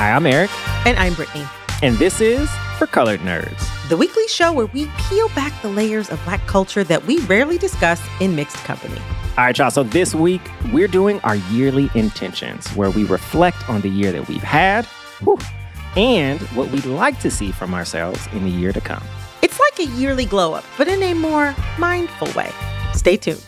Hi, I'm Eric, And I'm Brittany, and this is For Colored Nerds. the weekly show where we peel back the layers of Black culture that we rarely discuss in mixed company. All right, y'all. So this week, we're doing our yearly intentions where we reflect on the year that we've had whew, and what we'd like to see from ourselves in the year to come. It's like a yearly glow up, but in a more mindful way. Stay tuned.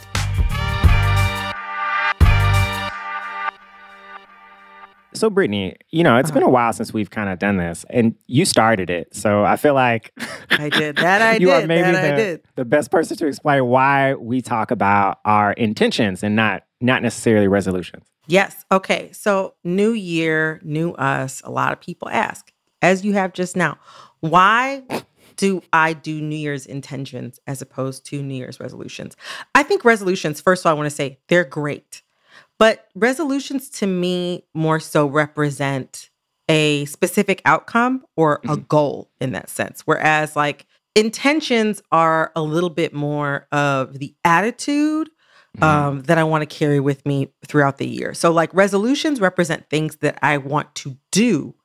So, Brittany, you know, it's been a uh-huh. while since we've kind of done this, and you started it. So I feel like I did. That I you are did. maybe That I the, did. the best person to explain why we talk about our intentions and not not necessarily resolutions. Yes. Okay. So, new year, new us. A lot of people ask, as you have just now, why do I do New Year's intentions as opposed to New Year's resolutions? I think resolutions, first of all, I want to say they're great. But resolutions to me more so represent a specific outcome or a goal in that sense. Whereas, like, intentions are a little bit more of the attitude um, that I want to carry with me throughout the year. So, like, resolutions represent things that I want to do,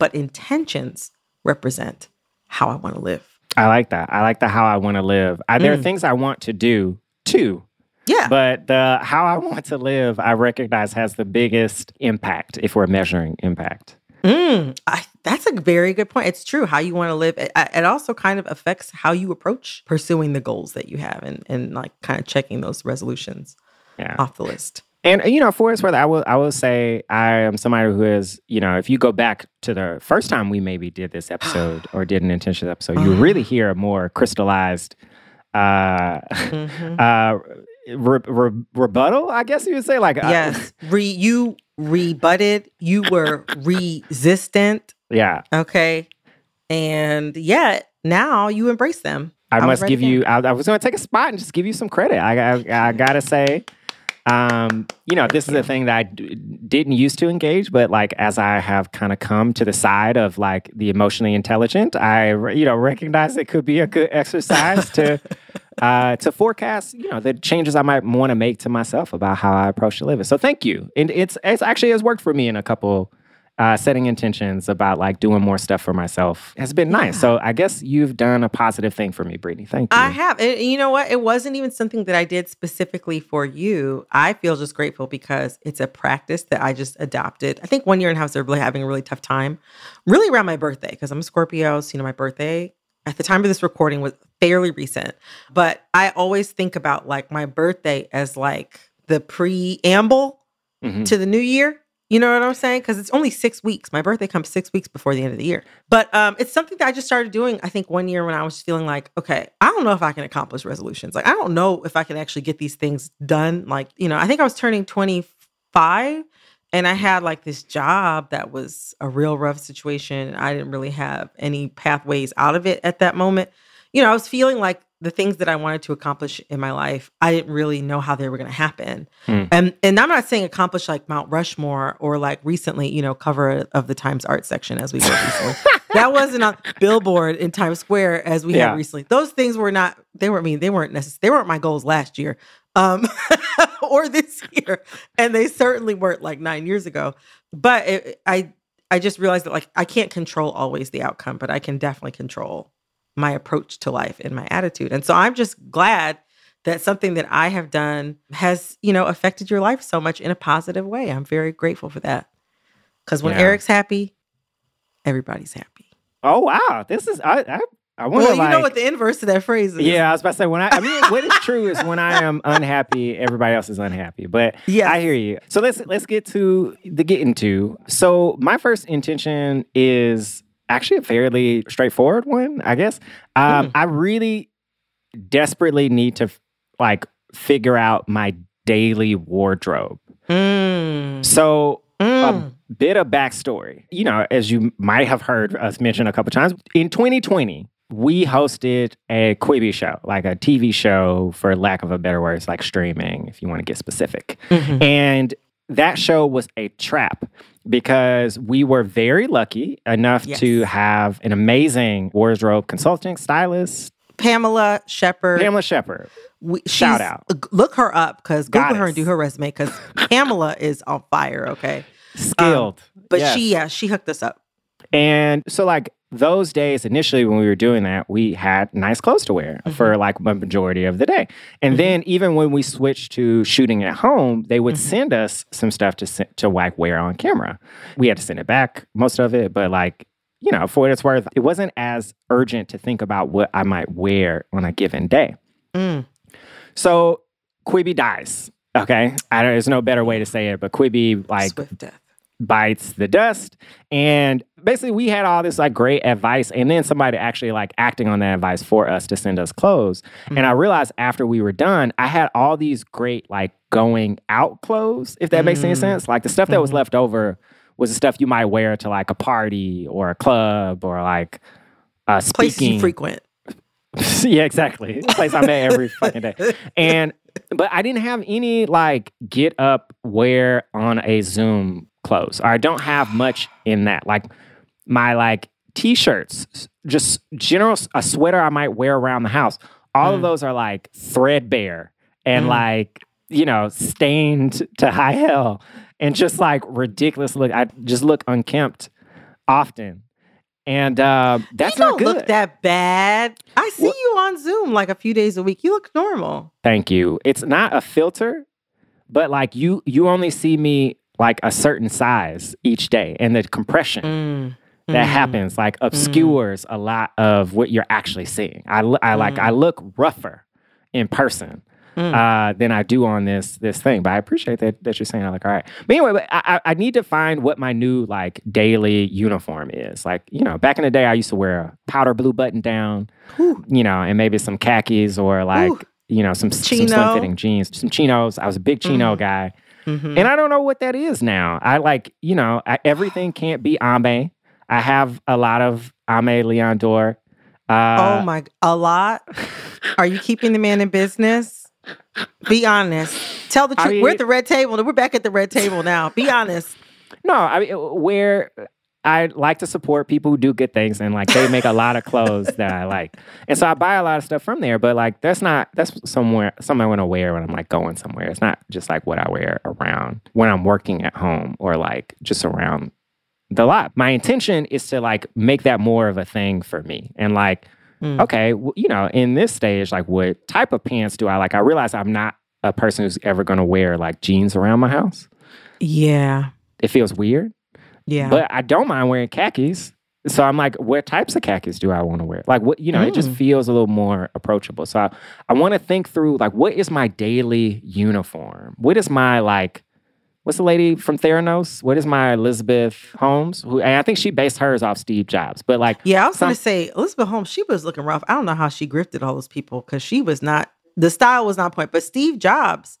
but intentions represent how I want to live. I like that. I like the how I want to live. I, there are Mm. things I want to do too, Yeah. but the how I want to live, I recognize has the biggest impact if we're measuring impact. Mm, I, that's a very good point. It's true how you want to live. It, it also kind of affects how you approach pursuing the goals that you have and, and like kind of checking those resolutions Yeah. off the list. And you know, for its worth, I will I will say I am somebody who is, you know, if you go back to the first time we maybe did this episode or did an intentions episode, you really hear a more crystallized uh Mhm. uh re- re- rebuttal, I guess you would say. Like yes. Re, you rebutted, you were resistant. yeah. Okay. And yet now you embrace them. I, was must give you. I, I was going to take a spot and just give you some credit. I, I, I gotta say, um, you know, this is a thing that I d- didn't used to engage, but like as I have kind of come to the side of like the emotionally intelligent, I you know recognize it could be a good exercise to uh, to forecast, you know, the changes I might want to make to myself about how I approach the living. So thank you, and it's it's actually has worked for me in a couple. Uh, setting intentions about like doing more stuff for myself has been nice. So I guess you've done a positive thing for me, Brittany. Thank you. I have. And you know what? It wasn't even something that I did specifically for you. I feel just grateful because it's a practice that I just adopted. I think one year in house, they're really having a really tough time, really around my birthday, because I'm a Scorpio. So, you know, my birthday at the time of this recording was fairly recent. But I always think about like my birthday as like the preamble Mhm. to the new year. You know what I'm saying? Because it's only six weeks. My birthday comes six weeks before the end of the year. But um, it's something that I just started doing. I think one year when I was feeling like, okay, I don't know if I can accomplish resolutions. Like, I don't know if I can actually get these things done. Like, you know, I think I was turning 25 and I had like this job that was a real rough situation. And I didn't really have any pathways out of it at that moment. You know, I was feeling like the things that I wanted to accomplish in my life, I didn't really know how they were going to happen. Hmm. And and I'm not saying accomplish like Mount Rushmore or like recently, you know, cover of the Times Art section as we were recently. that wasn't a billboard in Times Square as we Yeah. had recently. Those things were not. They weren't I mean they weren't necessary. They weren't my goals last year, um, or this year, and they certainly weren't like nine years ago. But it, I I just realized that like I can't control always the outcome, but I can definitely control my approach to life and my attitude. And so I'm just glad that something that I have done has, you know, affected your life so much in a positive way. I'm very grateful for that. Because when Yeah. Eric's happy, everybody's happy. Oh wow, this is I I, I wonder Well, you like know what the inverse of that phrase is. yeah, I was about to say when I I mean what is true is when I am unhappy, everybody else is unhappy. But yeah, I hear you. So let's let's get to the getting to. So my first intention is actually a fairly straightforward one, I guess. Um, I really desperately need to like figure out my daily wardrobe. Mm. So Mm. a bit of backstory. You know, as you might have heard us mention a couple times, in 2020, we hosted a Quibi show, like a TV show, for lack of a better word, it's like streaming, if you want to get specific. Mhm. And that show was a trap because we were very lucky enough Yes. to have an amazing wardrobe consulting stylist, Pamela Shepard. Pamela Shepard. we, Shout out. Look her up because Google her and do her resume because Pamela is on fire. Okay, Skilled. Um, but Yes. she yeah she hooked us up. And so, like those days initially when we were doing that, we had nice clothes to wear mm-hmm. for like a majority of the day. And mm-hmm. then even when we switched to shooting at home, they would mm-hmm. send us some stuff to to like wear on camera. We had to send it back most of it, but like you know, for what it's worth, it wasn't as urgent to think about what I might wear on a given day. Mm. So Quibi dies. Okay, I don't, there's no better way to say it, but Quibi like Swift death. Bites the dust. And basically, we had all this like great advice, and then somebody actually like acting on that advice for us to send us clothes. And I realized after we were done, I had all these great like going out clothes, if that makes any Mm. sense. Like the stuff that was left over was the stuff you might wear to like a party or a club or like uh, Places speaking. you frequent. yeah, exactly. Place I'm at every fucking day. And but I didn't have any like get up wear on a Zoom clothes. Or I don't have much in that. Like my like t-shirts, just general a sweater I might wear around the house. All of Mm. those are like threadbare and Mm. like you know stained to high hell and just like ridiculous look. I just look unkempt often. And uh, that's you don't not good. look that bad. I see What- you on Zoom like a few days a week. You look normal. Thank you. It's not a filter, but like you you only see me like a certain size each day and the compression Mm. that Mm. happens like obscures a lot of what you're actually seeing. I I like Mm. I look rougher in person. Mm. Uh, than I do on this this thing, but I appreciate that that you're saying. I'm like, all right, but anyway, but I, I I need to find what my new like daily uniform is. Like, you know, back in the day, I used to wear a powder blue button down, you know, and maybe some khakis or like, Ooh. you know, some, some slim fitting jeans, some chinos. I was a big chino guy. Mhm. And I don't know what that is now. I like, you know, I, everything can't be Aimé. I have a lot of Aimé Leon Dore. Uh, oh my, a lot. Are you keeping the man in business? Be honest. Tell the I truth. We're at the red table. We're back at the red table now. Be honest. No, I mean, where I like to support people who do good things and like they make a lot of clothes that I like. And so I buy a lot of stuff from there, but like that's not, that's somewhere, something I want to wear when I'm like going somewhere. It's not just like what I wear around when I'm working at home or like just around the lot. My intention is to like make that more of a thing for me and like, Mm. okay, w- you know, in this stage, like what type of pants do I like? I realize I'm not a person who's ever going to wear like jeans around my house. Yeah. It feels weird. Yeah. But I don't mind wearing khakis. So I'm like, what types of khakis do I want to wear? Like what you know, it just Mm. feels a little more approachable. So I, I want to think through like what is my daily uniform? What is my like what's the lady from Theranos? What is my Elizabeth Holmes? Who and I think she based hers off Steve Jobs. But like yeah, I was some- to say Elizabeth Holmes, she was looking rough. I don't know how she grifted all those people because she was not, the style was not point. But Steve Jobs,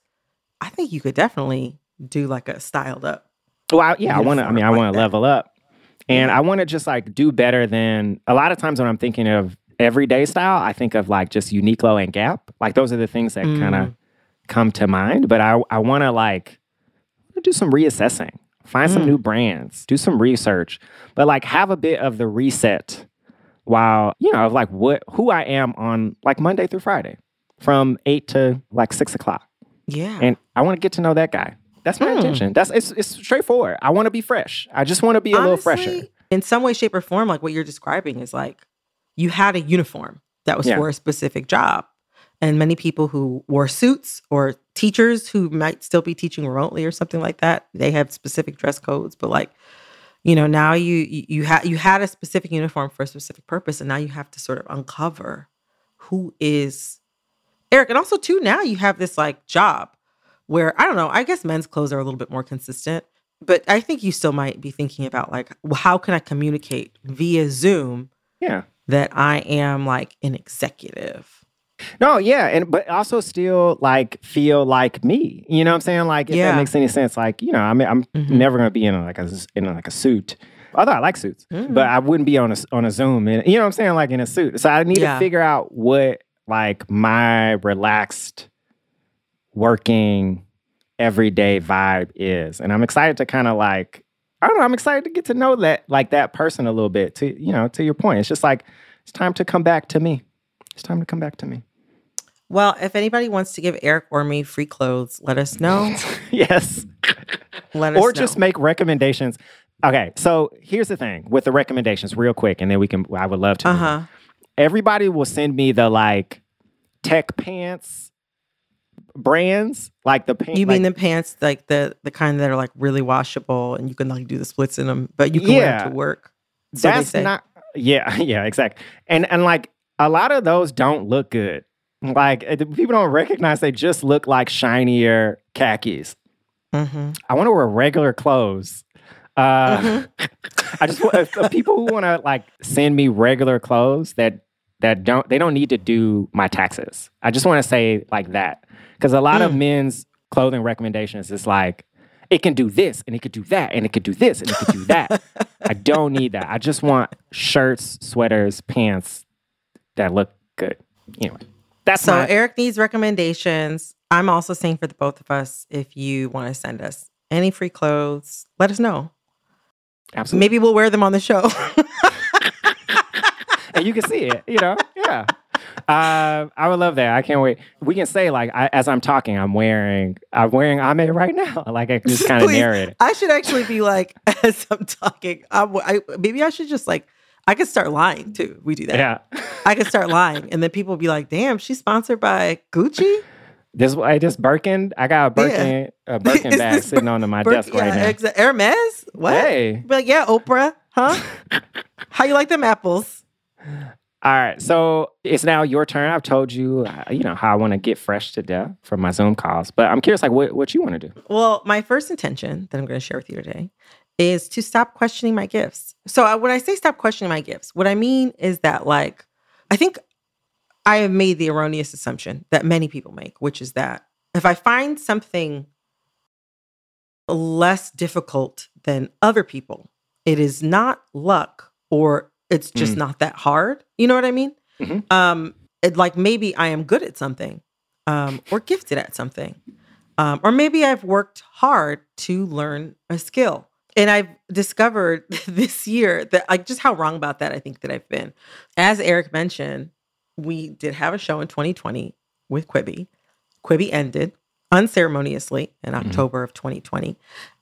I think you could definitely do like a styled up. Well, I, yeah, I want to. I mean, I want to level up, and I want to just like do better than a lot of times when I'm thinking of everyday style. I think of like just Uniqlo and Gap. Like those are the things that kind of come to mind. But I I want to like do some reassessing, find some Mm. new brands, do some research, but like have a bit of the reset while you know of like what who I am on like Monday through Friday from eight to like six o'clock Yeah. and I want to get to know that guy. That's my Hmm. intention. That's it's, it's straightforward. I want to be fresh. I just want to be a little fresher. In some way, shape, or form, like what you're describing is like you had a uniform that was Yeah. for a specific job. and many people who wore suits or teachers who might still be teaching remotely or something like that. They have specific dress codes, but like, you know, now you you, you had you had a specific uniform for a specific purpose, and now you have to sort of uncover who is Eric. And also, too, now you have this like job where I don't know. I guess men's clothes are a little bit more consistent, but I think you still might be thinking about like, well, how can I communicate via Zoom? Yeah. That I am like an executive. No, yeah, and but also still like feel like me. You know what I'm saying? Like if Yeah. that makes any sense. Like you know, I mean, I'm Mhm. never gonna be in a, like a in a, like a suit. Although I like suits, Mhm. but I wouldn't be on a on a Zoom. And you know what I'm saying? Like in a suit. So I need Yeah. to figure out what like my relaxed working everyday vibe is, and I'm excited to kind of like I don't know. I'm excited to get to know that like that person a little bit. To you know, to your point, it's just like it's time to come back to me. It's time to come back to me. Well, if anybody wants to give Eric or me free clothes, let us know. yes. Let us Or know. just make recommendations. Okay, so here's the thing with the recommendations, real quick, and then we can. I would love to. Uh huh. Everybody will send me the like tech pants brands, like the pants. You mean the pants like the the kind that are like really washable and you can like do the splits in them, but you can wear them to work. So that's not. Yeah, yeah, exactly. And and like a lot of those don't look good. Like uh, people don't recognize they just look like shinier khakis. hmm I want to wear regular clothes. Uh, Mm-hmm. I just want people who want to like send me regular clothes that that don't they don't need to do my taxes. I just want to say like that because a lot of Mm. men's clothing recommendations is like it can do this and it could do that and it could do this and it could do that. I don't need that. I just want shirts, sweaters, pants that look good. Anyway, that's So my Eric needs recommendations. I'm also saying for the both of us, if you want to send us any free clothes, let us know. absolutely. Maybe we'll wear them on the show. and you can see it, you know? Yeah. Uh, I would love that. I can't wait. We can say like I, as I'm talking, I'm wearing I'm wearing Aimé right now. Like I just kind of narrate it. I should actually be like, as I'm talking, I, w- I- maybe I should just like, I could start lying too. We do that. Yeah. I could start lying, and then people will be like, "Damn, she's sponsored by Gucci." This I just Birkin. I got a Birkin a Birkin bag sitting on my desk right yeah, now. exa- Hermes. What? Hey. Like, yeah, Oprah, huh? How you like them apples? All right. So it's now your turn. I've told you, uh, you know, how I want to get fresh to death from my Zoom calls, but I'm curious, like, what what you want to do? Well, my first intention that I'm going to share with you today is to stop questioning my gifts. So I, when I say stop questioning my gifts, what I mean is that like I think I have made the erroneous assumption that many people make, which is that if I find something less difficult than other people, it is not luck or it's just Mm. not that hard. You know what I mean? Mhm. Um, it, like maybe I am good at something um, or gifted at something. Um, or maybe I've worked hard to learn a skill. And I've discovered this year that like just how wrong about that I think that I've been. As Eric mentioned, we did have a show in 2020 with Quibi. Quibi ended unceremoniously in Mhm. October of 2020.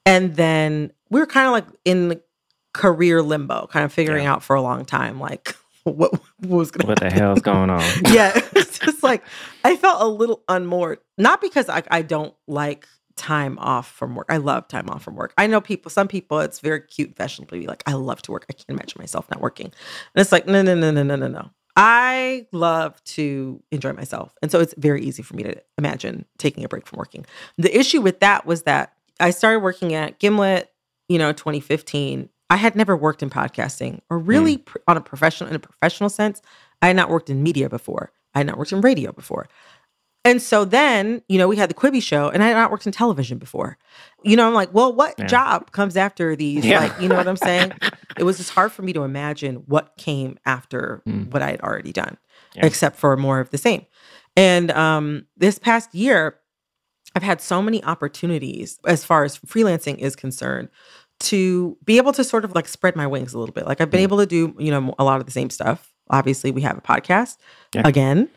And then we were kind of like in career limbo, kind of figuring Yeah. out for a long time, like what, what was going What the hell's going on? yeah, it's just like I felt a little unmoored. Not because I, I don't like time off from work. I love time off from work. I know people, some people, it's very cute and fashionable be like, I love to work. I can't imagine myself not working. And it's like, no, no, no, no, no, no, no. I love to enjoy myself. And so it's very easy for me to imagine taking a break from working. The issue with that was that I started working at Gimlet, you know, 2015. I had never worked in podcasting or really pr- on a professional in a professional sense. I had not worked in media before. I had not worked in radio before. And so then, you know, we had the Quibi show and I had not worked in television before. You know, I'm like, well, what Yeah. job comes after these? Yeah. Like, you know what I'm saying? it was just hard for me to imagine what came after Mm. what I had already done, Yeah. except for more of the same. And um, this past year, I've had so many opportunities as far as freelancing is concerned to be able to sort of like spread my wings a little bit. Like I've been Mm. able to do, you know, a lot of the same stuff. Obviously, we have a podcast Yeah. again.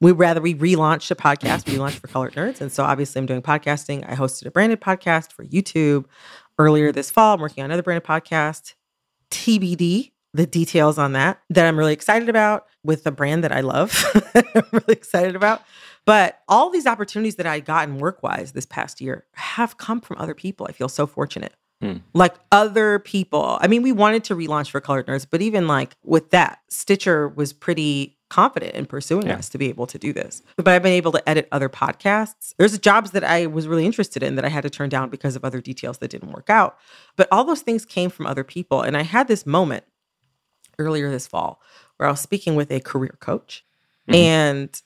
We rather we relaunched a podcast, we launched for Colored Nerds. And so obviously I'm doing podcasting. I hosted a branded podcast for YouTube earlier this fall. I'm working on another branded podcast, TBD, the details on that, that I'm really excited about with a brand that I love. I'm really excited about. But all these opportunities that I'd gotten work wise this past year have come from other people. I feel so fortunate. Hmm. Like other people. I mean, we wanted to relaunch for Colored Nerds, but even like with that, Stitcher was pretty confident in pursuing Yeah. us to be able to do this. But I've been able to edit other podcasts. There's jobs that I was really interested in that I had to turn down because of other details that didn't work out. But all those things came from other people. And I had this moment earlier this fall where I was speaking with a career coach. Mhm. And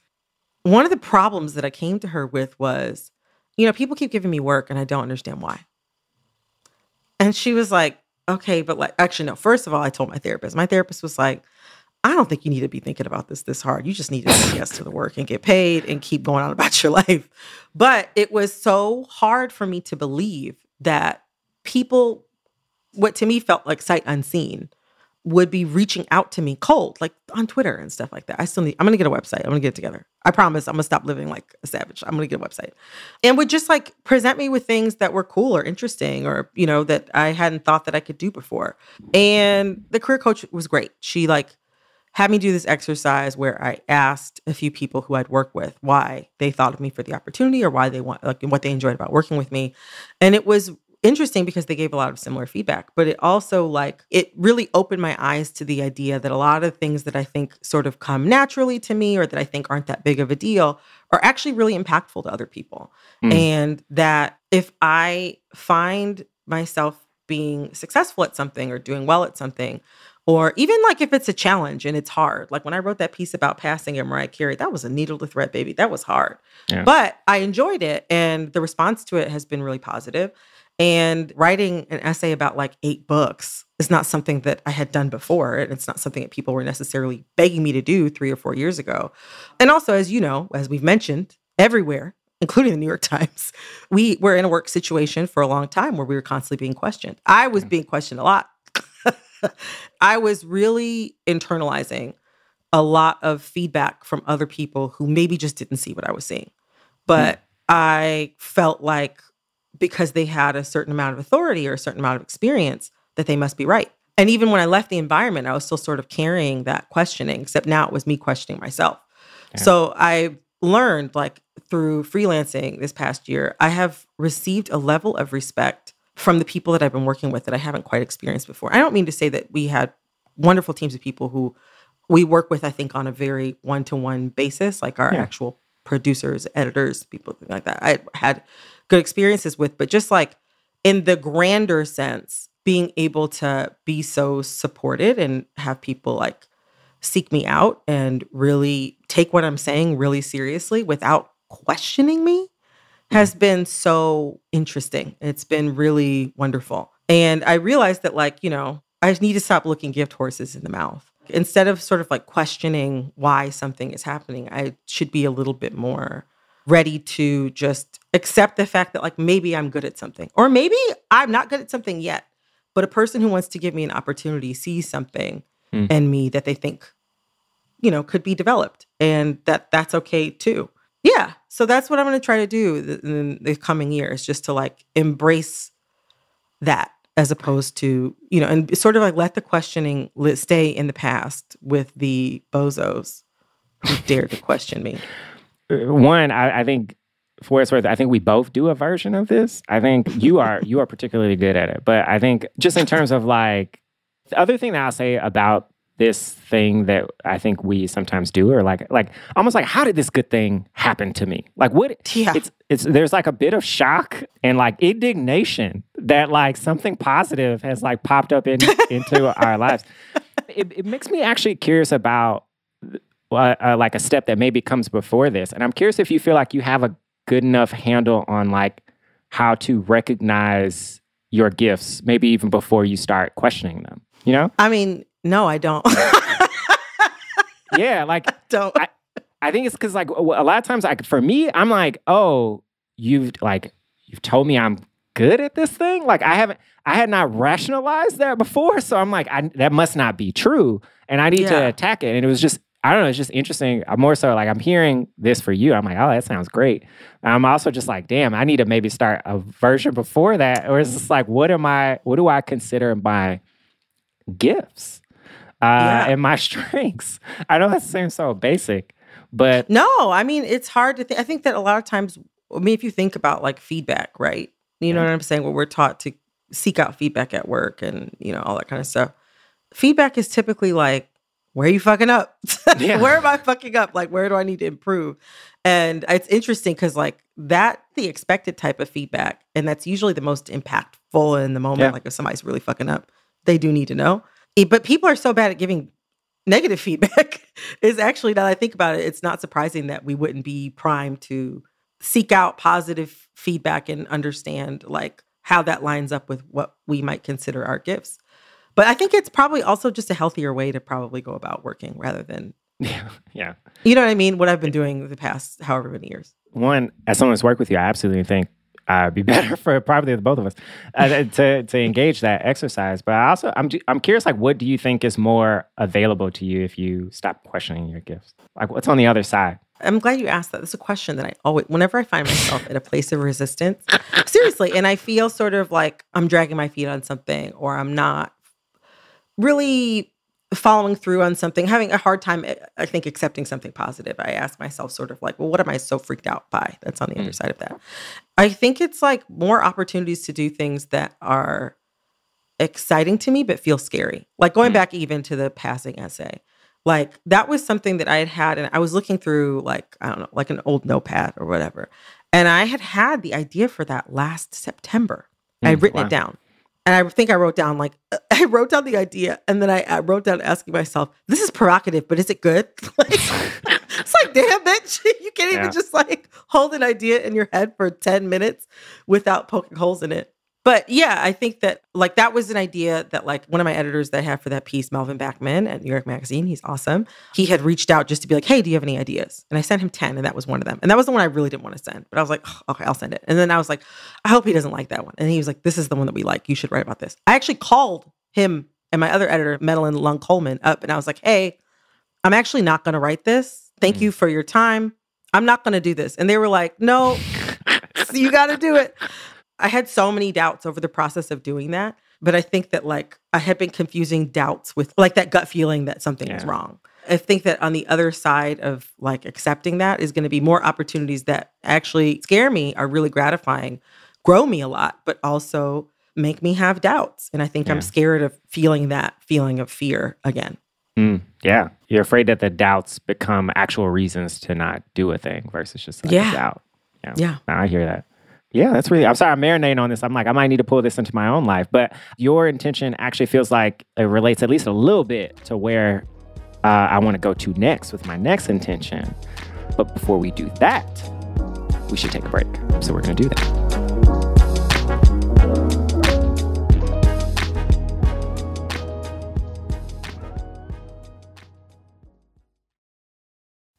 one of the problems that I came to her with was, you know, people keep giving me work and I don't understand why. And she was like, okay, but like, actually, no. First of all, I told my therapist. My therapist was like, I don't think you need to be thinking about this this hard. You just need to say yes to the work and get paid and keep going on about your life. But it was so hard for me to believe that people, what to me felt like sight unseen, would be reaching out to me cold, like on Twitter and stuff like that. I still need, I'm gonna get a website. I'm gonna get together. I promise I'm gonna stop living like a savage. I'm gonna get a website. And would just like present me with things that were cool or interesting or, you know, that I hadn't thought that I could do before. And the career coach was great. She like had me do this exercise where I asked a few people who I'd worked with why they thought of me for the opportunity or why they want like what they enjoyed about working with me. And it was interesting because they gave a lot of similar feedback, but it also like it really opened my eyes to the idea that a lot of things that I think sort of come naturally to me or that I think aren't that big of a deal are actually really impactful to other people. Mm. And that if I find myself being successful at something or doing well at something, or even like if it's a challenge and it's hard. Like when I wrote that piece about passing at Mariah Carey, that was a needle to thread, baby. That was hard. Yeah. But I enjoyed it. And the response to it has been really positive. And writing an essay about like eight books is not something that I had done before. And it's not something that people were necessarily begging me to do three or four years ago. And also, as you know, as we've mentioned, everywhere, including the New York Times, we were in a work situation for a long time where we were constantly being questioned. I was mm. being questioned a lot. I was really internalizing a lot of feedback from other people who maybe just didn't see what I was seeing. Mm. But I felt like because they had a certain amount of authority or a certain amount of experience, that they must be right. And even when I left the environment, I was still sort of carrying that questioning, except now it was me questioning myself. Yeah. So I learned, like through freelancing this past year, I have received a level of respect from the people that I've been working with that I haven't quite experienced before. I don't mean to say that we had wonderful teams of people who we work with, I think, on a very one to one basis, like our Yeah. actual producers, editors, people like that. I had good experiences with, but just like in the grander sense, being able to be so supported and have people like seek me out and really take what I'm saying really seriously without questioning me has mm-hmm. been so interesting. It's been really wonderful. And I realized that, like, you know, I need to stop looking gift horses in the mouth. Instead of sort of like questioning why something is happening, I should be a little bit more ready to just accept the fact that, like, maybe I'm good at something, or maybe I'm not good at something yet. But a person who wants to give me an opportunity sees something Hmm. in me that they think, you know, could be developed, and that that's okay too. Yeah. So that's what I'm going to try to do in the coming years, just to like embrace that as opposed to, you know, and sort of like let the questioning stay in the past with the bozos who dare to question me. One, I, I think for it's worth, I think we both do a version of this. I think you are you are particularly good at it. But I think just in terms of like the other thing that I'll say about this thing that I think we sometimes do, or like like almost like how did this good thing happen to me? Like what Yeah. it's it's there's like a bit of shock and like indignation that like something positive has like popped up in into our lives. It, it makes me actually curious about uh, uh, like a step that maybe comes before this. And I'm curious if you feel like you have a good enough handle on like how to recognize your gifts, maybe even before you start questioning them. You know? I mean, no, I don't. Yeah, like don't. I- I think it's because like a lot of times, like for me, I'm like, oh, you've like you've told me I'm good at this thing. Like I haven't, I had not rationalized that before, so I'm like, I, that must not be true, and I need to attack it. And it was just, I don't know, it's just interesting. I'm more so like I'm hearing this for you. I'm like, oh, that sounds great. I'm also just like, damn, I need to maybe start a version before that, or it's just like, what am I? What do I consider my gifts uh, Yeah. and my strengths? I know that seems so basic. But No, I mean it's hard to think. I think that a lot of times, I mean, if you think about like feedback, right? You know what I'm saying? Where we're taught to seek out feedback at work and you know all that kind of stuff. Feedback is typically like, where are you fucking up? Yeah. where am I fucking up? Like, where do I need to improve? And it's interesting because like that the expected type of feedback, and that's usually the most impactful in the moment. Yeah. Like if somebody's really fucking up, they do need to know. But people are so bad at giving negative feedback is actually now that I think about it, it's not surprising that we wouldn't be primed to seek out positive feedback and understand like how that lines up with what we might consider our gifts. But I think it's probably also just a healthier way to probably go about working rather than yeah, yeah. you know what I mean? What I've been doing the past however many years. One, as someone who's worked with you, I absolutely think uh, it'd be better for probably the both of us uh, to to engage that exercise. But I also, I'm I'm curious, like, what do you think is more available to you if you stop questioning your gifts? Like, what's on the other side? I'm glad you asked that. That's a question that I always, whenever I find myself at a place of resistance, seriously, and I feel sort of like I'm dragging my feet on something or I'm not really following through on something, having a hard time, eh, I think, accepting something positive. I ask myself, sort of like, well, what am I so freaked out by? That's on the other side of that. I think it's like more opportunities to do things that are exciting to me, but feel scary. Like going back even to the passing essay like that was something that I had had, and I was looking through like I don't know, like an old notepad or whatever, and I had had the idea for that last September. I had Mm, written wow. it down, and I think I wrote down like I wrote down the idea, and then I, I wrote down asking myself, "This is provocative, but is it good?" like, it's like, damn bitch, you can't even just like hold an idea in your head for ten minutes without poking holes in it. But yeah, I think that like that was an idea that like one of my editors that I had for that piece, Melvin Backman at New York Magazine, he's awesome. He had reached out just to be like, "Hey, do you have any ideas?" And I sent him ten, and that was one of them. And that was the one I really didn't want to send, but I was like, "Ugh, "Okay, I'll send it." And then I was like, "I hope he doesn't like that one." And he was like, "This is the one that we like. You should write about this." I actually called him and my other editor, Madeline Leung Coleman, up, and I was like, "Hey, I'm actually not going to write this. Thank you mm. for your time. I'm not going to do this." And they were like, "No, you got to do it." I had so many doubts over the process of doing that, but I think that like I had been confusing doubts with like that gut feeling that something was Yeah. wrong. I think that on the other side of like accepting that is going to be more opportunities that actually scare me, are really gratifying, grow me a lot, but also make me have doubts. And I think Yeah. I'm scared of feeling that feeling of fear again. Mm, yeah, you're afraid that the doubts become actual reasons to not do a thing versus just like Yeah. doubt. Yeah, Yeah. No, I hear that. Yeah, that's really. I'm sorry, I'm marinating on this. I'm like, I might need to pull this into my own life, but your intention actually feels like it relates at least a little bit to where uh, I want to go to next with my next intention. But before we do that, we should take a break. So we're going to do that.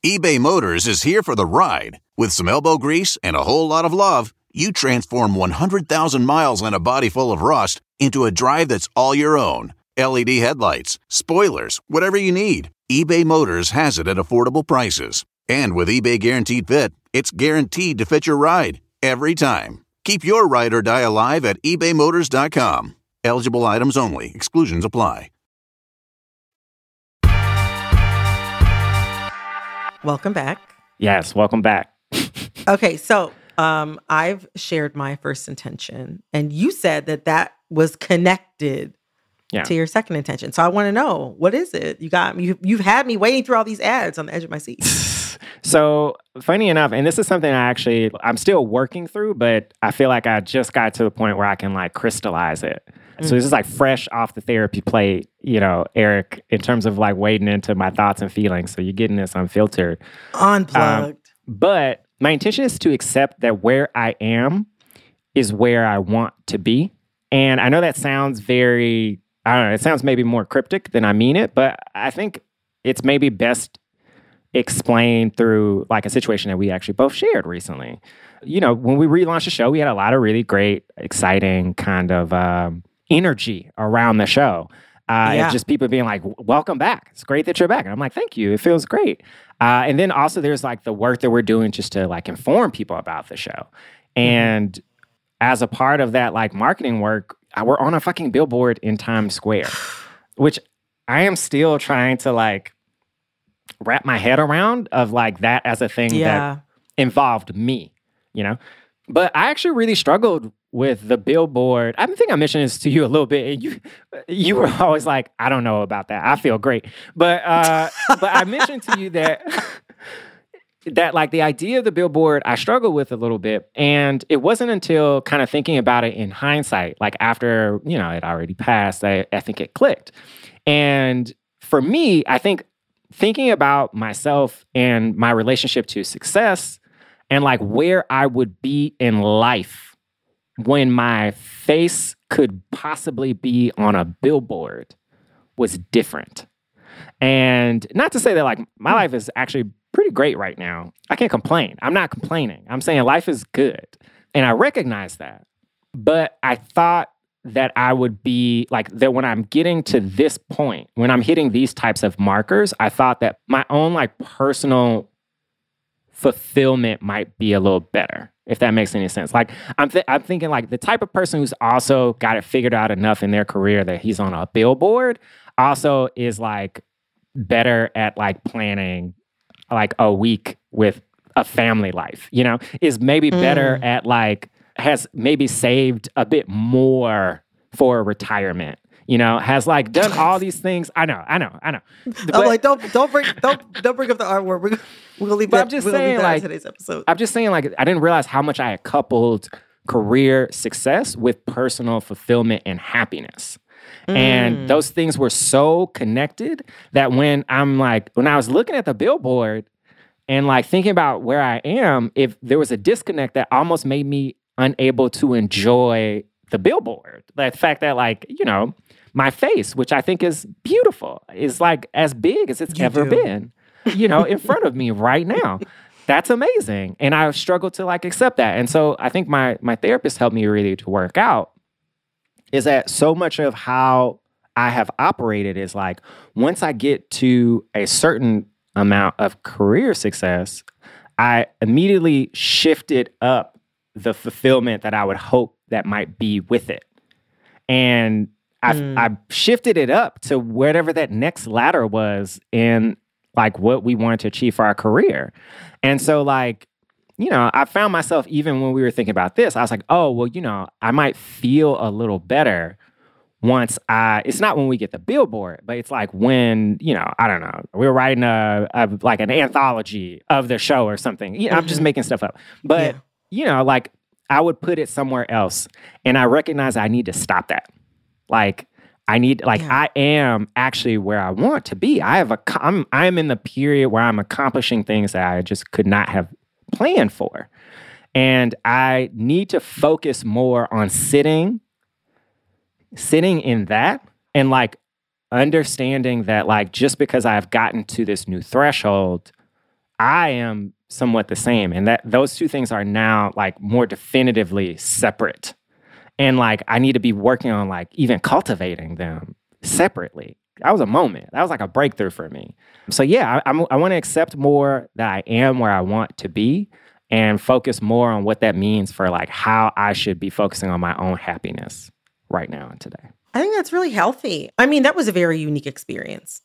eBay Motors is here for the ride. With some elbow grease and a whole lot of love, you transform 100,000 miles and a body full of rust into a drive that's all your own. LED headlights, spoilers, whatever you need, eBay Motors has it at affordable prices. And with eBay Guaranteed Fit, it's guaranteed to fit your ride every time. Keep your ride or die alive at ebaymotors.com. Eligible items only, exclusions apply. Welcome back. Yes, welcome back. Okay, so um, I've shared my first intention, and you said that that was connected Yeah. to your second intention. So I want to know what is it? You got you you've had me waiting through all these ads on the edge of my seat. So funny enough, and this is something I actually I'm still working through, but I feel like I just got to the point where I can like crystallize it. So this is like fresh off the therapy plate, you know, Eric, in terms of like wading into my thoughts and feelings. So you're getting this unfiltered. Unplugged. But my intention is to accept that where I am is where I want to be. And I know that sounds very, I don't know, it sounds maybe more cryptic than I mean it, but I think it's maybe best explained through like a situation that we actually both shared recently. You know, when we relaunched the show, we had a lot of really great, exciting kind of um, energy around the show. Uh, Yeah. and just people being like, welcome back. It's great that you're back. And I'm like, thank you. It feels great. Uh, and then also there's like the work that we're doing just to like inform people about the show. And as a part of that like marketing work, uh, we're on a fucking billboard in Times Square, which I am still trying to like wrap my head around of like that as a thing Yeah. that involved me, you know? But I actually really struggled with the billboard. I think I mentioned this to you a little bit. and You you were always like, I don't know about that. I feel great. But uh but I mentioned to you that that like the idea of the billboard I struggled with a little bit. And it wasn't until kind of thinking about it in hindsight, like after, you know, it already passed, I, I think it clicked. And for me, I think thinking about myself and my relationship to success and like where I would be in life when my face could possibly be on a billboard was different. And not to say that like my life is actually pretty great right now. I can't complain. I'm not complaining. I'm saying life is good. And I recognize that. But I thought that I would be like that when I'm getting to this point, when I'm hitting these types of markers, I thought that my own like personal fulfillment might be a little better, if that makes any sense. Like I'm, th- I'm thinking like the type of person who's also got it figured out enough in their career that he's on a billboard also is like better at like planning like a week with a family life, you know, is maybe better mm. at like has maybe saved a bit more for retirement. You know, has like done all these things. I know, I know, I know. I'm like, don't don't bring don't don't bring up the R word. We're, we'll leave But that. I'm just we'll saying, leave like, today's episode. I'm just saying, like, I didn't realize how much I had coupled career success with personal fulfillment and happiness. And mm. those things were so connected that when I'm like, when I was looking at the billboard and like thinking about where I am, if there was a disconnect that almost made me unable to enjoy the billboard. The fact that, like, you know, my face, which I think is beautiful, is like as big as it's You ever do. been, you know, in front of me right now. That's amazing. And I struggled to like accept that. And so I think my my therapist helped me really to work out is that so much of how I have operated is like once I get to a certain amount of career success, I immediately shifted up the fulfillment that I would hope that might be with it. And I've, Mm. I've shifted it up to whatever that next ladder was in like what we wanted to achieve for our career. And so, like, you know, I found myself even when we were thinking about this, I was like, oh, well, you know, I might feel a little better once I, it's not when we get the billboard, but it's like when, you know, I don't know, we were writing a, a like an anthology of the show or something. You know, I'm just making stuff up. But, Yeah. you know, like I would put it somewhere else. And I recognize I need to stop that. Like, I need like Yeah. I am actually where I want to be. I have a I'm I'm in the period where I'm accomplishing things that I just could not have planned for. And I need to focus more on sitting sitting in that and like understanding that like just because I've gotten to this new threshold, I am somewhat the same and that those two things are now like more definitively separate and like I need to be working on like even cultivating them separately. That was a moment. That was like a breakthrough for me. So yeah, I, I'm, want to accept more that I am where I want to be, and focus more on what that means for like how I should be focusing on my own happiness right now and today. I think that's really healthy. I mean, that was a very unique experience.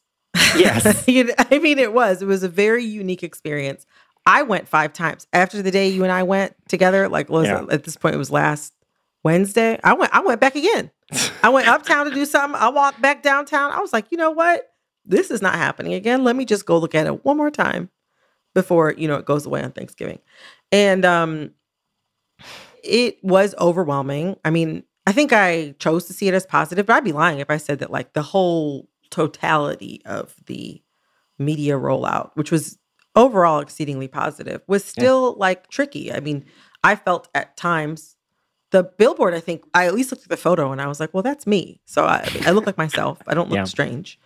Yes. I mean, it was. It was a very unique experience. I went five times after the day you and I went together. Like, was Yeah. at this point it was last Wednesday. I went. I went back again. I went uptown to do something. I walked back downtown. I was like, you know what? This is not happening again. Let me just go look at it one more time before you know it goes away on Thanksgiving. And um, it was overwhelming. I mean, I think I chose to see it as positive, but I'd be lying if I said that like the whole totality of the media rollout, which was overall exceedingly positive, was still like tricky. I mean, I felt at times the billboard, I think I at least looked at the photo and I was like, well, that's me. So I, I look like myself. I don't look Yeah. strange.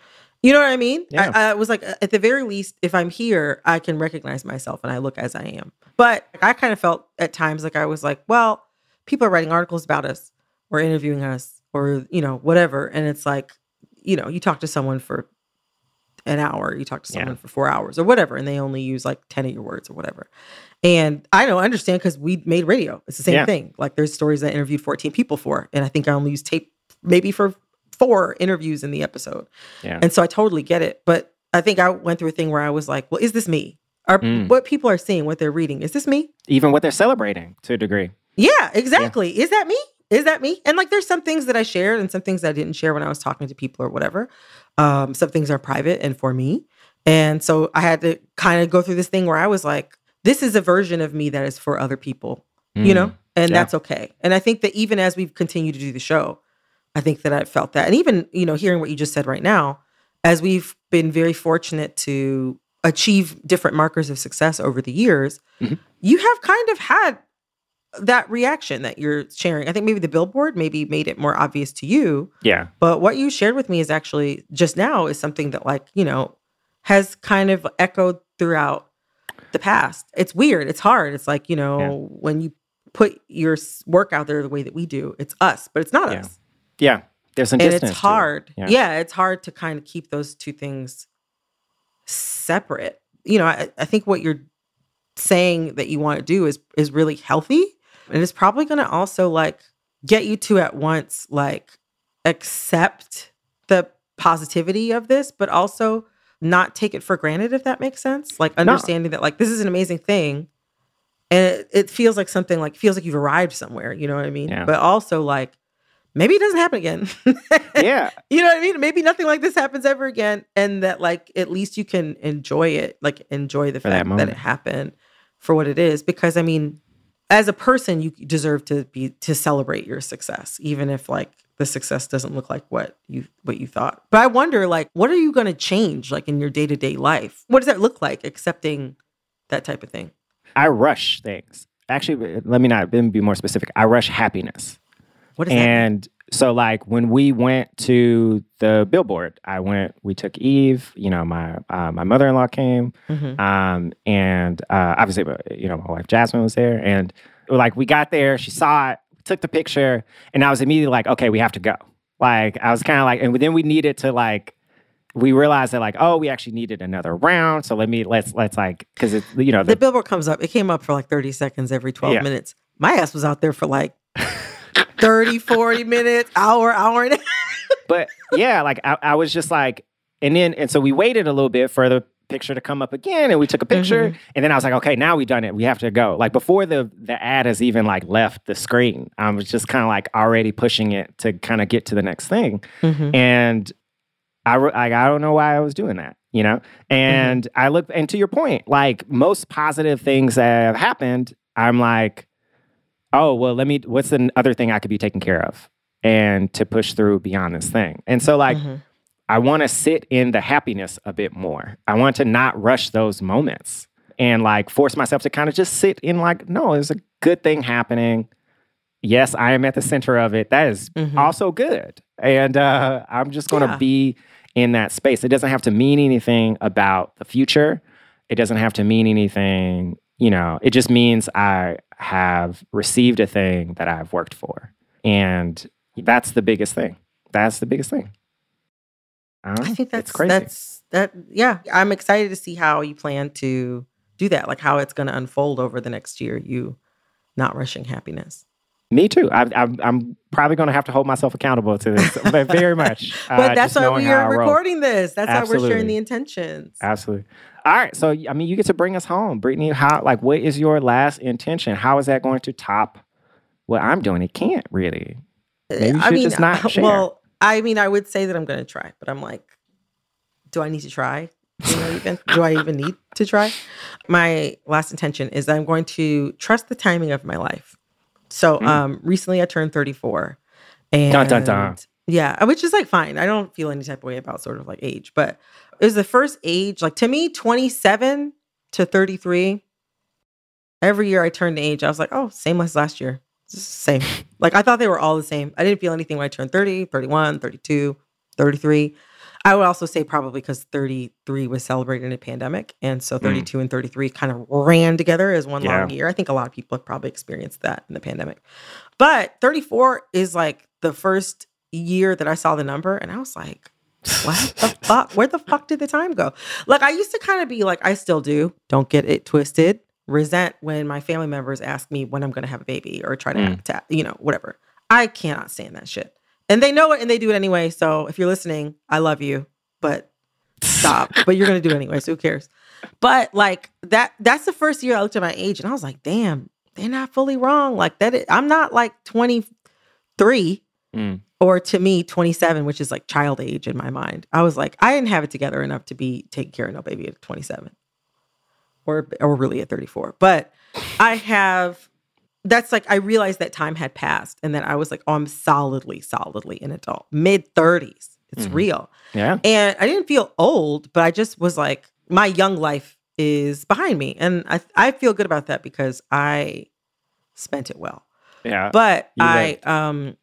You know what I mean? Yeah. I, I was like, at the very least, if I'm here, I can recognize myself and I look as I am. But I kind of felt at times like I was like, well, people are writing articles about us or interviewing us or, you know, whatever. And it's like, you know, you talk to someone for an hour, you talk to Yeah. someone for four hours or whatever, and they only use like 10 of your words or whatever. And I don't understand because we made radio. It's the same Yeah. thing. Like there's stories I interviewed 14 people for, and I think I only used tape maybe for four interviews in the episode. Yeah. And so I totally get it. But I think I went through a thing where I was like, well, is this me? Are Mm. what people are seeing, what they're reading, is this me? Even what they're celebrating to a degree. Yeah, exactly. Is that me? Is that me? And like there's some things that I shared and some things that I didn't share when I was talking to people or whatever. Um, some things are private and for me. And so I had to kind of go through this thing where I was like, this is a version of me that is for other people, you know? And Yeah. that's okay. And I think that even as we've continued to do the show, I think that I felt that. And even, you know, hearing what you just said right now, as we've been very fortunate to achieve different markers of success over the years, Mhm. you have kind of had that reaction that you're sharing. I think maybe the billboard maybe made it more obvious to you, Yeah. but what you shared with me is actually just now is something that like, you know, has kind of echoed throughout the past. It's weird. It's hard. It's like, you know, Yeah. when you put your work out there the way that we do, it's us, but it's not Yeah. us. Yeah. There's some And distance. it's to it. hard. Yeah. Yeah. it's hard to kind of keep those two things separate. You know, I, I think what you're saying that you want to do is is really healthy. And it's probably gonna also like get you to at once like accept the positivity of this, but also not take it for granted if that makes sense. Like understanding that like this is an amazing thing. And it, it feels like something like feels like you've arrived somewhere, you know what I mean? Yeah. But also like maybe it doesn't happen again. Yeah. You know what I mean? Maybe nothing like this happens ever again. And that like at least you can enjoy it, like enjoy the For fact that, moment. it happened for what it is. Because I mean, as a person, you deserve to be to celebrate your success, even if like the success doesn't look like what you what you thought. But I wonder, like, what are you gonna change like in your day-to-day life? What does that look like accepting that type of thing? I rush things. Actually, let me not let me be more specific. I rush happiness. What that? And so like when we went to the billboard, I went, we took Eve, you know, my uh, my mother-in-law came, Mhm. um, and uh, obviously, you know, my wife Jasmine was there, and like we got there, she saw it, took the picture, and I was immediately like, okay, we have to go. Like I was kind of like, and then we needed to like. We realized that like, oh, we actually needed another round. So let me let's let's like because it's you know the the, billboard comes up. It came up for like 30 seconds every 12 Yeah. minutes. My ass was out there for like 30, 40 minutes, hour, hour and a half. but yeah, like I, I was just like, and then and so we waited a little bit for the picture to come up again, and we took a picture, mm-hmm. and then I was like, okay, now we've done it. We have to go. Like before the the ad has even like left the screen, I was just kind of like already pushing it to kind of get to the next thing, mm-hmm. and I like I don't know why I was doing that, you know. And mm-hmm. I look, and to your point, like most positive things that have happened, I'm like, oh well, let me. What's the other thing I could be taking care of, and to push through beyond this thing. And so, like, Mhm. I want to sit in the happiness a bit more. I want to not rush those moments and like force myself to kind of just sit in like, no, there's a good thing happening. Yes, I am at the center of it. That is Mhm. also good. And uh, I'm just going to Yeah. be in that space. It doesn't have to mean anything about the future. It doesn't have to mean anything, you know, it just means I have received a thing that I've worked for. And that's the biggest thing. That's the biggest thing. I. I think that's crazy. that's that yeah. I'm excited to see how you plan to do that, like how it's going to unfold over the next year. You not rushing happiness. Me too. I, I'm, I'm probably going to have to hold myself accountable to this, but very much. uh, But that's why we are recording this. That's how we're sharing the intentions. Absolutely. All right. So, I mean, you get to bring us home, Brittany. How, like, what is your last intention? How is that going to top what I'm doing? It can't really. Maybe you I mean, just not share. well, I mean, I would say that I'm going to try, but I'm like, do I need to try? You know, even do I even need to try? My last intention is that I'm going to trust the timing of my life. So, um, recently I turned 34, and. Dun, dun, dun. yeah, which is like fine. I don't feel any type of way about sort of like age, but it was the first age, like to me, 27 to 33. Every year I turned the age, I was like, oh, same as last year. Just the same. like I thought they were all the same. I didn't feel anything when I turned 30, 31, 32, 33. I would also say probably because 33 was celebrated in a pandemic. And so 32 and 33 kind of ran together as one long year. I think a lot of people have probably experienced that in the pandemic. But 34 is like the first year that I saw the number and I was like, what the fuck? Where the fuck did the time go? Like I used to kind of be like, I still do. Don't get it twisted. Resent when my family members ask me when I'm going to have a baby or try to, Mm. to, you know, whatever. I cannot stand that shit. And they know it and they do it anyway. So if you're listening, I love you, but stop. but you're gonna do it anyway, so who cares? But like that, that's the first year I looked at my age and I was like, damn, they're not fully wrong. Like that, is, I'm not like 23 Mm. or to me 27, which is like child age in my mind. I was like, I didn't have it together enough to be taking care of no baby at 27 or or really at 34. But I have that's like I realized that time had passed and that I was like, oh, I'm solidly, solidly an adult, mid 30s. It's Mhm. real. Yeah. And I didn't feel old, but I just was like, my young life is behind me. And I I feel good about that because I spent it well. Yeah. But I um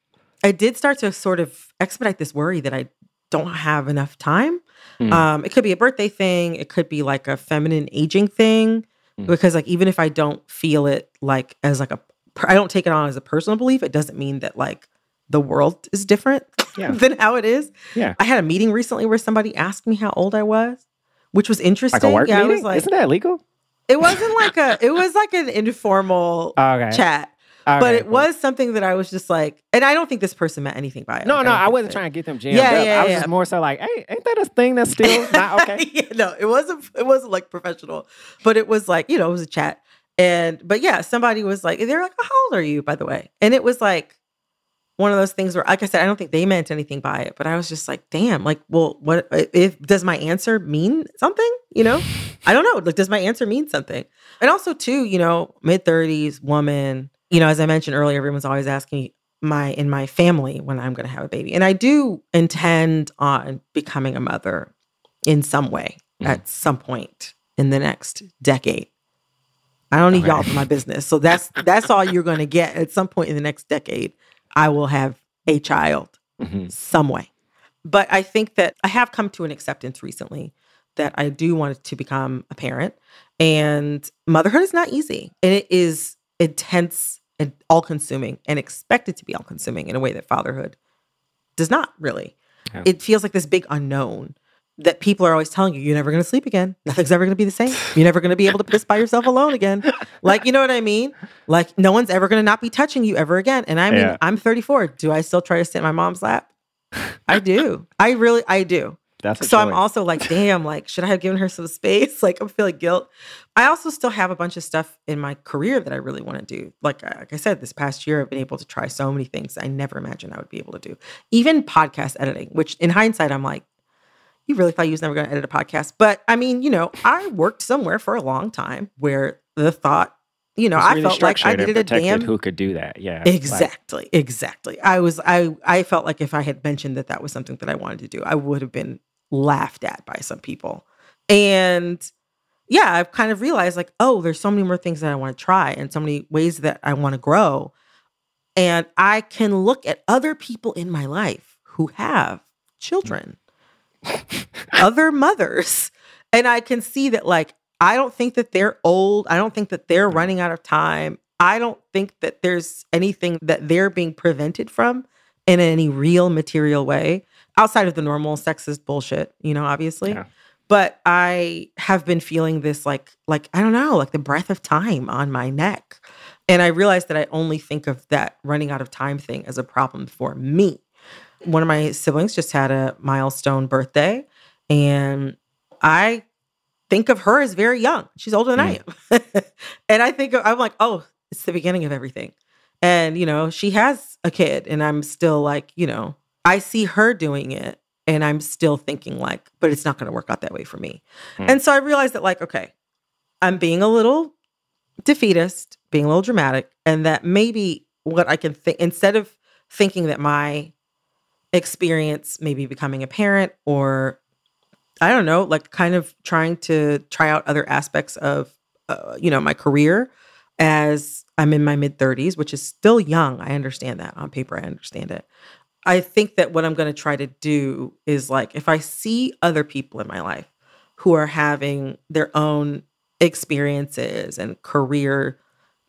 I did start to sort of expedite this worry that I don't have enough time. Mm. Um, it could be a birthday thing, it could be like a feminine aging thing. Mm. Because like even if I don't feel it like as like a I don't take it on as a personal belief, it doesn't mean that like the world is different Yeah. than how it is. Yeah. I had a meeting recently where somebody asked me how old I was, which was interesting. Like a work yeah, I meeting? was like, Isn't that legal? it wasn't like a it was like an informal Okay. chat. Okay, but it cool. was something that I was just like, and I don't think this person meant anything by it. No, Like, no, don't I wasn't that- trying to get them jammed Yeah, up. yeah, I was yeah. just more so like, hey, ain't that a thing that's still not okay? yeah, no, it wasn't. It wasn't like professional, but it was like you know, it was a chat. And but yeah, somebody was like, they're like, how old are you, by the way? And it was like one of those things where, like I said, I don't think they meant anything by it, but I was just like, damn, like, well, what if does my answer mean something? You know, I don't know. Like, does my answer mean something? And also, too, you know, mid thirties woman. You know, as I mentioned earlier, everyone's always asking me my in my family when I'm going to have a baby, and I do intend on becoming a mother in some way Mhm. at some point in the next decade. I don't need y'all for my business, so that's that's all you're going to get at some point in the next decade. I will have a child Mhm. some way. But I think that I have come to an acceptance recently that I do want to become a parent. And motherhood is not easy. And it is intense and all consuming and expected to be all consuming in a way that fatherhood does not really. Yeah. It feels like this big unknown that people are always telling you, you're never going to sleep again. Nothing's ever going to be the same. You're never going to be able to piss by yourself alone again. Like, you know what I mean? Like, no one's ever going to not be touching you ever again. And I mean, Yeah. I'm 34. Do I still try to sit in my mom's lap? I do. I really, I do. That's So I'm choice. also like, damn, like, should I have given her some space? Like, I'm feeling guilt. I also still have a bunch of stuff in my career that I really want to do. Like, uh, like I said, this past year, I've been able to try so many things I never imagined I would be able to do. Even podcast editing, which in hindsight, I'm like, you really thought he was never going to edit a podcast? But I mean, you know, I worked somewhere for a long time where the thought, you know, It's I really felt like I needed a damn who could do that. Yeah. Like, Exactly. exactly. I was I I felt like if I had mentioned that that was something that I wanted to do, I would have been laughed at by some people. And yeah, I've kind of realized like, oh, there's so many more things that I want to try and so many ways that I want to grow. And I can look at other people in my life who have mm. children, other mothers, and I can see that like I don't think that they're old. I don't think that they're running out of time. I don't think that there's anything that they're being prevented from in any real material way outside of the normal sexist bullshit, you know, obviously. Yeah. But I have been feeling this like like I don't know, like the breath of time on my neck. And I realized that I only think of that running out of time thing as a problem for me. One of my siblings just had a milestone birthday and I think of her as very young. She's older than I am. and I think of, I'm like, oh, it's the beginning of everything. And, you know, she has a kid, and I'm still like, you know, I see her doing it, and I'm still thinking, like, but it's not going to work out that way for me. Hmm. And so I realized that, like, okay, I'm being a little defeatist, being a little dramatic, and that maybe what I can think, instead of thinking that my experience, maybe becoming a parent or I don't know, like kind of trying to try out other aspects of, uh, you know, my career as I'm in my mid 30s, which is still young. I understand that on paper, I understand it. I think that what I'm going to try to do is like, if I see other people in my life who are having their own experiences and career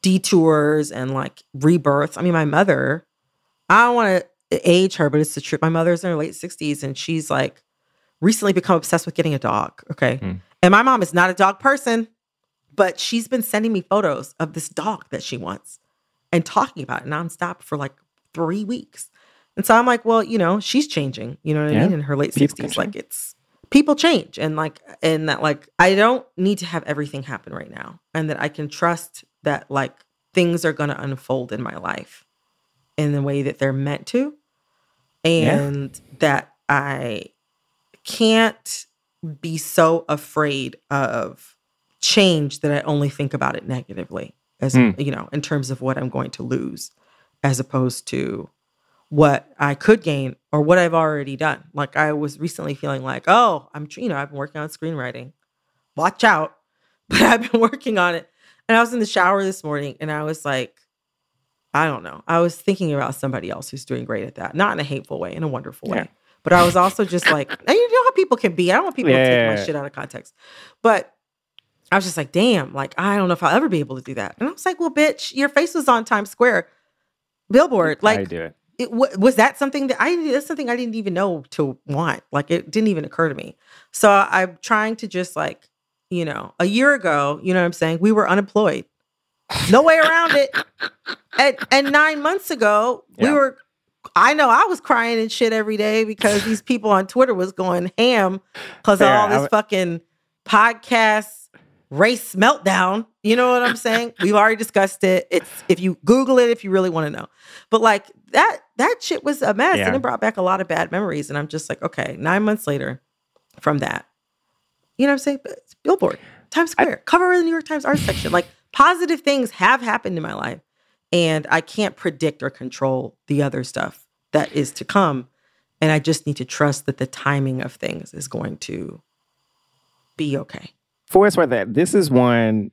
detours and like rebirths. I mean, my mother, I want to age her, but it's the truth. My mother's in her late 60s and she's like recently become obsessed with getting a dog. Okay. Hmm. And my mom is not a dog person, but she's been sending me photos of this dog that she wants and talking about it nonstop for like three weeks. And so I'm like, well, you know, she's changing. You know what I mean? In her late 60s, like it's people change and like and that like I don't need to have everything happen right now and that I can trust that like things are going to unfold in my life in the way that they're meant to and yeah. that I can't be so afraid of change that I only think about it negatively as mm. you know in terms of what I'm going to lose as opposed to what I could gain or what I've already done. Like I was recently feeling like, oh, I'm you know, I've been working on screenwriting. Watch out. But I've been working on it. And I was in the shower this morning and I was like, I don't know. I was thinking about somebody else who's doing great at that. Not in a hateful way, in a wonderful way. Yeah. But I was also just like, you know how people can be. I don't want people yeah. to take my shit out of context. But I was just like, damn, like I don't know if I'll ever be able to do that. And I was like, well, bitch, your face was on Times Square billboard. Like, I do it it was that something that I that's something I didn't even know to want. Like it didn't even occur to me. So I'm trying to just like, you know, a year ago, you know what I'm saying? We were unemployed. No way around it. And and 9 months ago, yeah. we were I know I was crying and shit every day because these people on Twitter was going ham because of all this w- fucking podcast race meltdown. You know what I'm saying? We've already discussed it. It's if you Google it if you really want to know. But like that that shit was a mess yeah. and it brought back a lot of bad memories. And I'm just like, okay, nine months later from that, you know what I'm saying? It's Billboard, Times Square, I, cover of the New York Times art section. Like positive things have happened in my life. And I can't predict or control the other stuff that is to come. And I just need to trust that the timing of things is going to be okay for it's worth that this is one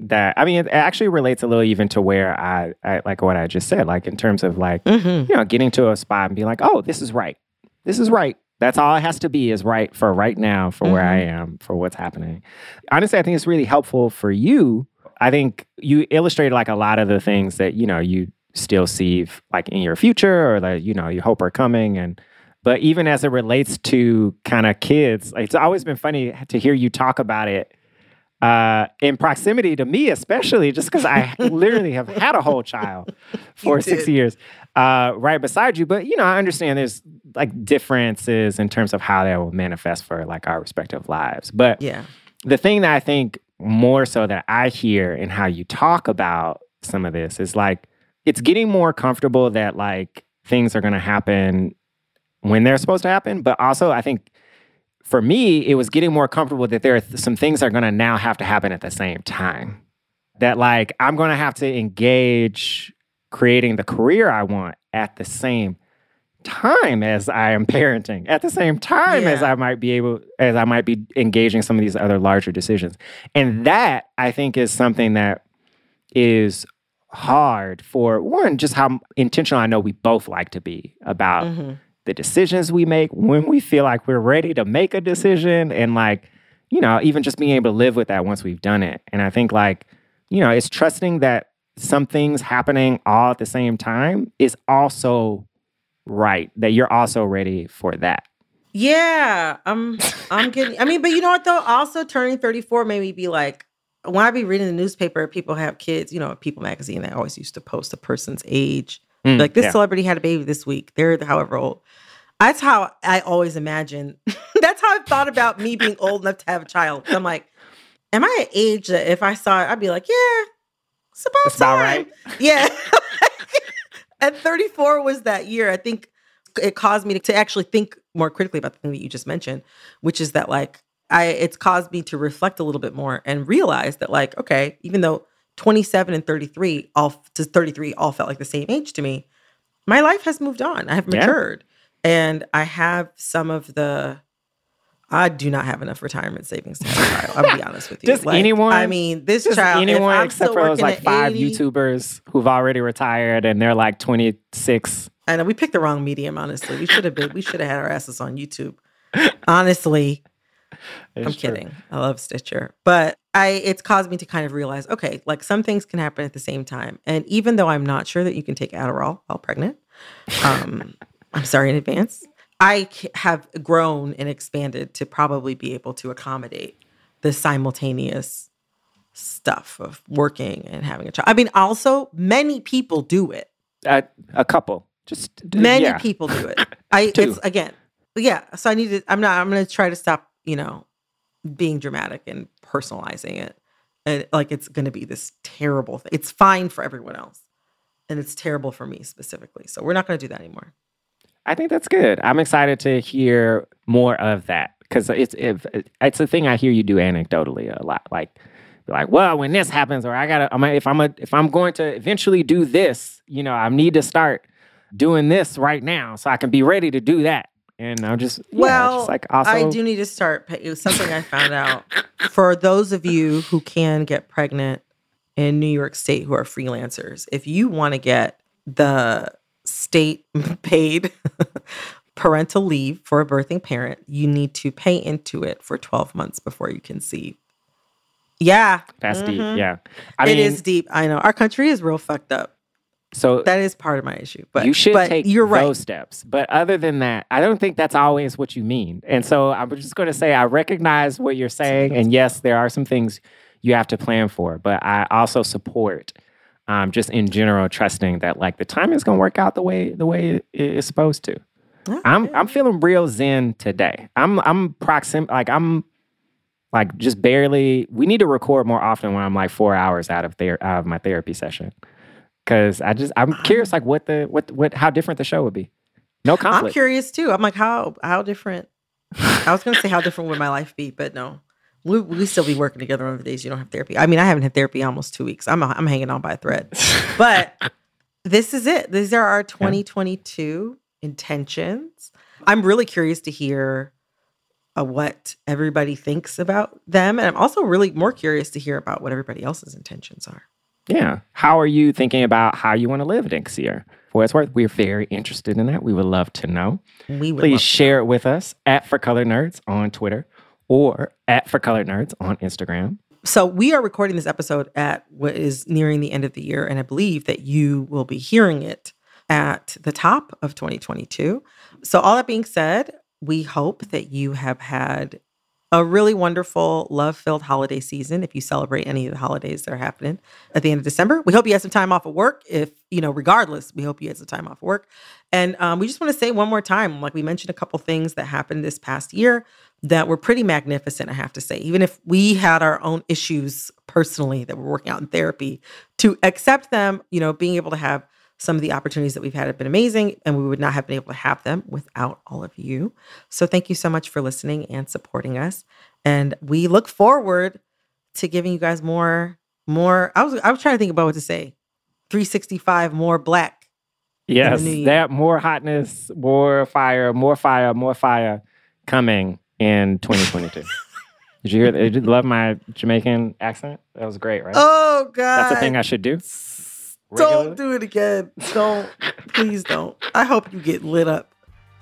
that I mean, it actually relates a little even to where I, I like what I just said, like in terms of like mm-hmm. you know getting to a spot and being like, oh, this is right, this is right. That's all it has to be is right for right now, for mm-hmm. where I mm-hmm. am, for what's happening. Honestly, I think it's really helpful for you. I think you illustrated like a lot of the things that you know you still see like in your future or that you know you hope are coming and but even as it relates to kind of kids, it's always been funny to hear you talk about it uh, in proximity to me, especially just because I literally have had a whole child for six years uh, right beside you. But you know, I understand there's like differences in terms of how that will manifest for like our respective lives. But yeah, the thing that I think more so that I hear in how you talk about some of this is like it's getting more comfortable that like things are going to happen when they're supposed to happen. But also, I think for me, it was getting more comfortable that there are th- some things that are going to now have to happen at the same time. That like I'm going to have to engage creating the career I want at the same time as I am parenting, at the same time yeah. as I might be able, as I might be engaging some of these other larger decisions. And that I think is something that is hard for one, just how intentional I know we both like to be about mm-hmm the decisions we make when we feel like we're ready to make a decision and like you know even just being able to live with that once we've done it and i think like you know it's trusting that some things happening all at the same time is also right that you're also ready for that yeah i'm i'm getting i mean but you know what though also turning 34 made me be like when i be reading the newspaper people have kids you know people magazine they always used to post a person's age Mm, like this yeah. celebrity had a baby this week. They're however old. That's how I always imagine. that's how I thought about me being old enough to have a child. I'm like, am I at age that if I saw it, I'd be like, yeah, it's about time. About right. Yeah. At 34 was that year. I think it caused me to, to actually think more critically about the thing that you just mentioned, which is that like I it's caused me to reflect a little bit more and realize that like, okay, even though 27 and 33 all to 33 all felt like the same age to me my life has moved on i have matured yeah. and i have some of the I do not have enough retirement savings to have a child. I'll be honest with you. Just like, anyone. I mean, this child. Anyone except for those like five 80, YouTubers who've already retired and they're like 26. I know we picked the wrong medium. Honestly, we should have been. We should have had our asses on YouTube. Honestly, it's I'm true. kidding. I love Stitcher, but I it's caused me to kind of realize, okay, like some things can happen at the same time. And even though I'm not sure that you can take Adderall while pregnant, um, I'm sorry in advance. I have grown and expanded to probably be able to accommodate the simultaneous stuff of working and having a child. I mean, also many people do it. Uh, a couple, just many yeah. people do it. I it's again, yeah. So I need to. I'm not. I'm going to try to stop you know, being dramatic and personalizing it. And like it's going to be this terrible thing. It's fine for everyone else. And it's terrible for me specifically. So we're not going to do that anymore. I think that's good. I'm excited to hear more of that because it's if it's a thing I hear you do anecdotally a lot. Like, like, well, when this happens, or I gotta, I'm, if I'm a, if I'm going to eventually do this, you know, I need to start doing this right now so I can be ready to do that. And I'm just yeah, Well, just like also, I do need to start. It was something I found out for those of you who can get pregnant in New York State who are freelancers. If you want to get the state paid parental leave for a birthing parent, you need to pay into it for 12 months before you conceive. Yeah, that's deep. Mhm. Yeah, I it mean, is deep. I know our country is real fucked up. so That is part of my issue. But you should but take You're right. those steps. But other than that, I don't think that's always what you mean. And so I'm just going to say I recognize what you're saying, and yes, there are some things you have to plan for. But I also support, um, just in general, trusting that like the time is going to work out the way the way it is supposed to. I'm I'm feeling real zen today. I'm I'm proxim like I'm like just barely. We need to record more often when I'm like four hours out of there out of my therapy session because I just I'm curious like what the what what how different the show would be. No conflict. I'm curious too. I'm like, how how different? I was gonna say how different would my life be, but no, we we still be working together on the days you don't have therapy. I mean, I haven't had therapy almost two weeks. I'm I'm hanging on by a thread, but this is it. These are our 2022 intentions. I'm really curious to hear uh, what everybody thinks about them, and I'm also really more curious to hear about what everybody else's intentions are. Yeah. How are you thinking about how you want to live next year? For what it's worth, we're very interested in that. We would love to know. We would Please love to share it with us at For Colored Nerds on Twitter or at For Colored Nerds on Instagram. So we are recording this episode at what is nearing the end of the year, and I believe that you will be hearing it at the top of 2022. So all that being said, we hope that you have had a really wonderful, love-filled holiday season. If you celebrate any of the holidays that are happening at the end of December, we hope you had some time off of work. If you know, regardless, we hope you had some time off of work. And um, we just want to say one more time, like we mentioned, a couple things that happened this past year that were pretty magnificent. I have to say, even if we had our own issues personally that we're working out in therapy, to accept them, you know, being able to have some of the opportunities that we've had have been amazing, and we would not have been able to have them without all of you. So thank you so much for listening and supporting us. And we look forward to giving you guys more, more. I was I was trying to think about what to say. 365 more black. Yes, that more hotness, more fire, more fire, more fire coming in 2022. Did you hear? That did you love my Jamaican accent? That was great, right? Oh God. That's a thing I should do. Don't do it again. Don't. please don't. I hope you get lit up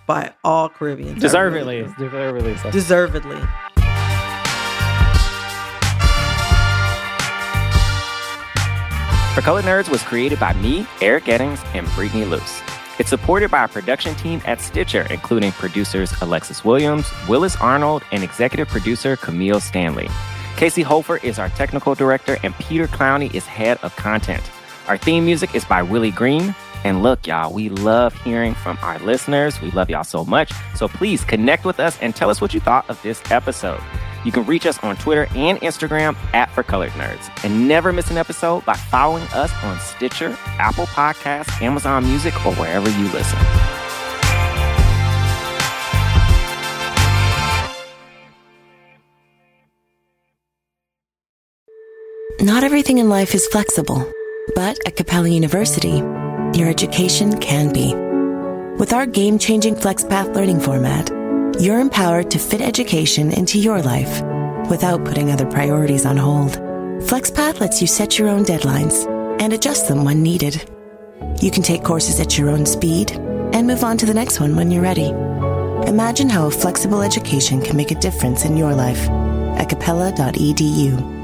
by all Caribbeans. I Deservedly, really deservedly. So. Deservedly. For Colored Nerds was created by me, Eric Eddings, and Brittany Luce. It's supported by a production team at Stitcher, including producers Alexis Williams, Willis Arnold, and executive producer Camille Stanley. Casey Hofer is our technical director, and Peter Clowney is head of content. Our theme music is by Willie Green. And look, y'all, we love hearing from our listeners. We love y'all so much. So please connect with us and tell us what you thought of this episode. You can reach us on Twitter and Instagram at For Colored Nerds. And never miss an episode by following us on Stitcher, Apple Podcasts, Amazon Music, or wherever you listen. Not everything in life is flexible, but at Capella University, your education can be. With our game changing FlexPath learning format, you're empowered to fit education into your life without putting other priorities on hold. FlexPath lets you set your own deadlines and adjust them when needed. You can take courses at your own speed and move on to the next one when you're ready. Imagine how a flexible education can make a difference in your life at capella.edu.